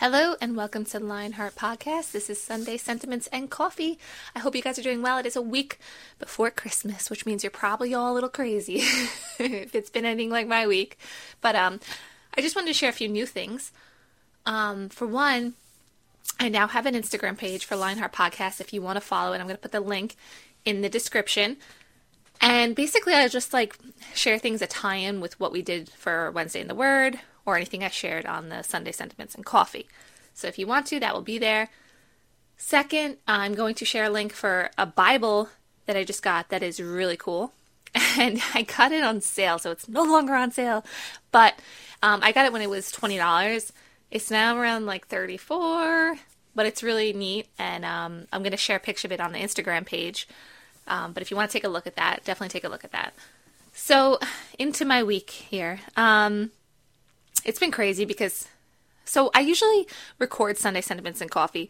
Hello and welcome to Lionheart Podcast. This is Sunday Sentiments and Coffee. I hope you guys are doing well. It is a week before Christmas, which means you're probably all a little crazy if it's been anything like my week. But um, I just wanted to share a few new things. Um, for one, I now have an Instagram page for Lionheart Podcast. If you want to follow it, I'm going to put the link in the description. And basically, I just like share things that tie in with what we did for Wednesday in the Word, or anything I shared on the Sunday Sentiments and Coffee. So if you want to, that will be there. Second, I'm going to share a link for a Bible that I just got that is really cool. And I got it on sale, so it's no longer on sale. But um, I got it when it was $20. It's now around like 34 but it's really neat. And um, I'm going to share a picture of it on the Instagram page. Um, but if you want to take a look at that, definitely take a look at that. So, into my week here. Um, it's been crazy because so I usually record Sunday sentiments and coffee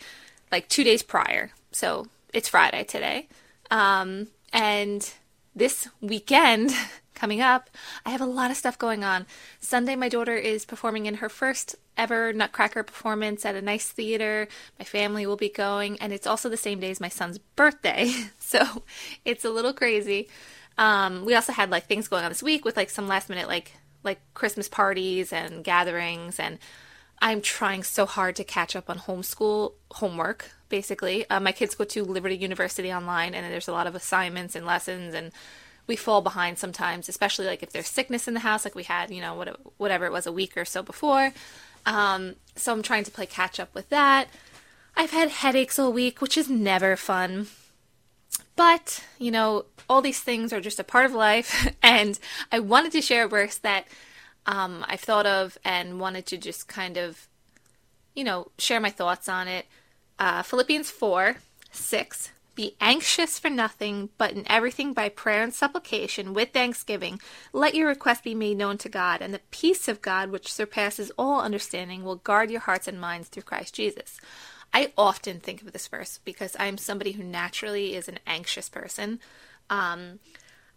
like two days prior. So it's Friday today. Um, and this weekend coming up, I have a lot of stuff going on. Sunday, my daughter is performing in her first ever Nutcracker performance at a nice theater. My family will be going, and it's also the same day as my son's birthday. So it's a little crazy. Um, we also had like things going on this week with like some last minute like like Christmas parties and gatherings and I'm trying so hard to catch up on homeschool homework basically. Uh, my kids go to Liberty University online and there's a lot of assignments and lessons and we fall behind sometimes, especially like if there's sickness in the house like we had, you know, whatever it was a week or so before. Um, so I'm trying to play catch up with that. I've had headaches all week, which is never fun. But, you know, all these things are just a part of life. And I wanted to share verse that um, I've thought of and wanted to just kind of, you know, share my thoughts on it. Uh, Philippians 4 6. Be anxious for nothing, but in everything by prayer and supplication with thanksgiving, let your request be made known to God, and the peace of God, which surpasses all understanding, will guard your hearts and minds through Christ Jesus. I often think of this verse because I'm somebody who naturally is an anxious person. Um,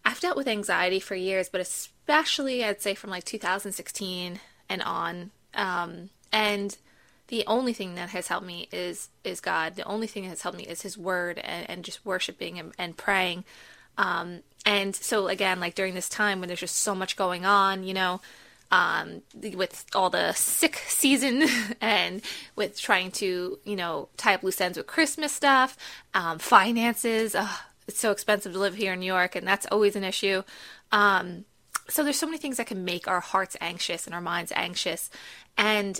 I've dealt with anxiety for years, but especially I'd say from like 2016 and on. Um, and the only thing that has helped me is is God. The only thing that has helped me is His Word and, and just worshiping and, and praying. Um, and so again, like during this time when there's just so much going on, you know, um, with all the sick season and with trying to, you know, tie up loose ends with Christmas stuff, um, finances. it's so expensive to live here in New York, and that's always an issue. Um, so there's so many things that can make our hearts anxious and our minds anxious. And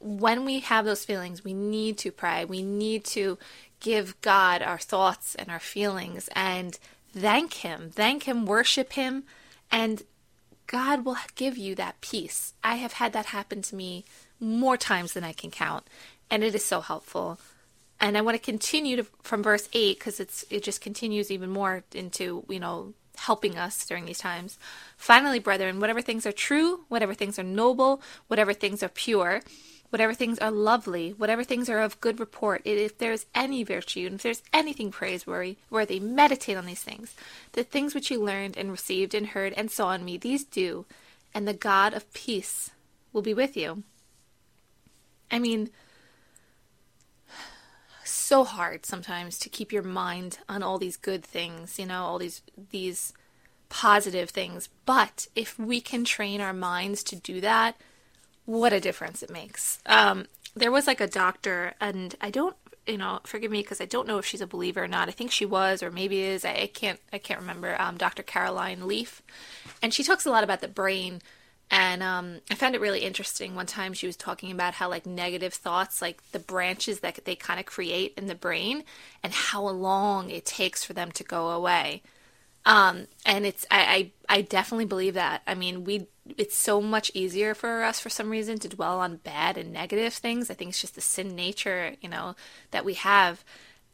when we have those feelings, we need to pray. We need to give God our thoughts and our feelings and thank Him, thank Him, worship Him, and God will give you that peace. I have had that happen to me more times than I can count, and it is so helpful. And I want to continue to, from verse 8 because it's it just continues even more into, you know, helping us during these times. Finally, brethren, whatever things are true, whatever things are noble, whatever things are pure, whatever things are lovely, whatever things are of good report, if there is any virtue, and if there's anything praiseworthy, worthy, meditate on these things. The things which you learned and received and heard and saw in me, these do, and the God of peace will be with you. I mean, so hard sometimes to keep your mind on all these good things, you know, all these these positive things. But if we can train our minds to do that, what a difference it makes. Um, there was like a doctor, and I don't, you know, forgive me because I don't know if she's a believer or not. I think she was, or maybe is. I, I can't, I can't remember. Um, Dr. Caroline Leaf, and she talks a lot about the brain. And um, I found it really interesting. One time she was talking about how like negative thoughts, like the branches that they kind of create in the brain, and how long it takes for them to go away. Um, and it's I, I I definitely believe that. I mean, we it's so much easier for us for some reason to dwell on bad and negative things. I think it's just the sin nature, you know, that we have.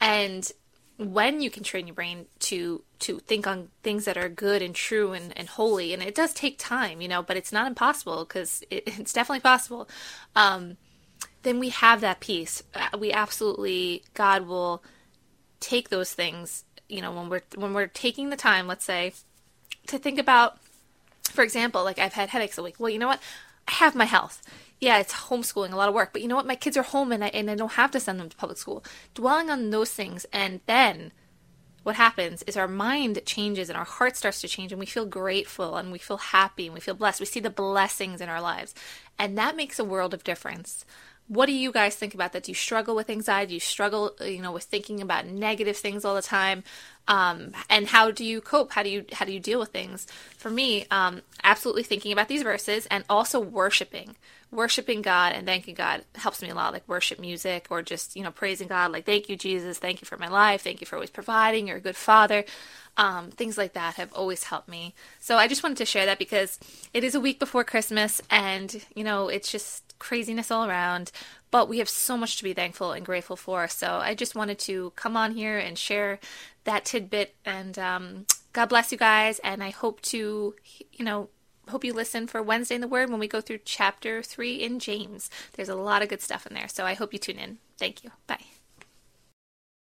And when you can train your brain to to think on things that are good and true and, and holy, and it does take time, you know, but it's not impossible because it, it's definitely possible. Um, then we have that peace. Uh, we absolutely God will take those things, you know, when we're when we're taking the time, let's say, to think about for example, like I've had headaches a week. Well, you know what? I have my health. Yeah, it's homeschooling, a lot of work, but you know what? My kids are home and I, and I don't have to send them to public school. Dwelling on those things and then what happens is our mind changes and our heart starts to change and we feel grateful and we feel happy and we feel blessed. We see the blessings in our lives. And that makes a world of difference. What do you guys think about that? Do you struggle with anxiety? Do you struggle, you know, with thinking about negative things all the time? Um, and how do you cope? How do you how do you deal with things? For me, um, absolutely thinking about these verses and also worshiping worshiping God and thanking God helps me a lot, like worship music or just, you know, praising God, like, thank you, Jesus, thank you for my life, thank you for always providing, you're a good father. Um, things like that have always helped me. So I just wanted to share that because it is a week before Christmas and, you know, it's just craziness all around, but we have so much to be thankful and grateful for. So I just wanted to come on here and share that tidbit and, um, God bless you guys. And I hope to, you know, hope you listen for Wednesday in the Word when we go through chapter 3 in James. There's a lot of good stuff in there, so I hope you tune in. Thank you. Bye.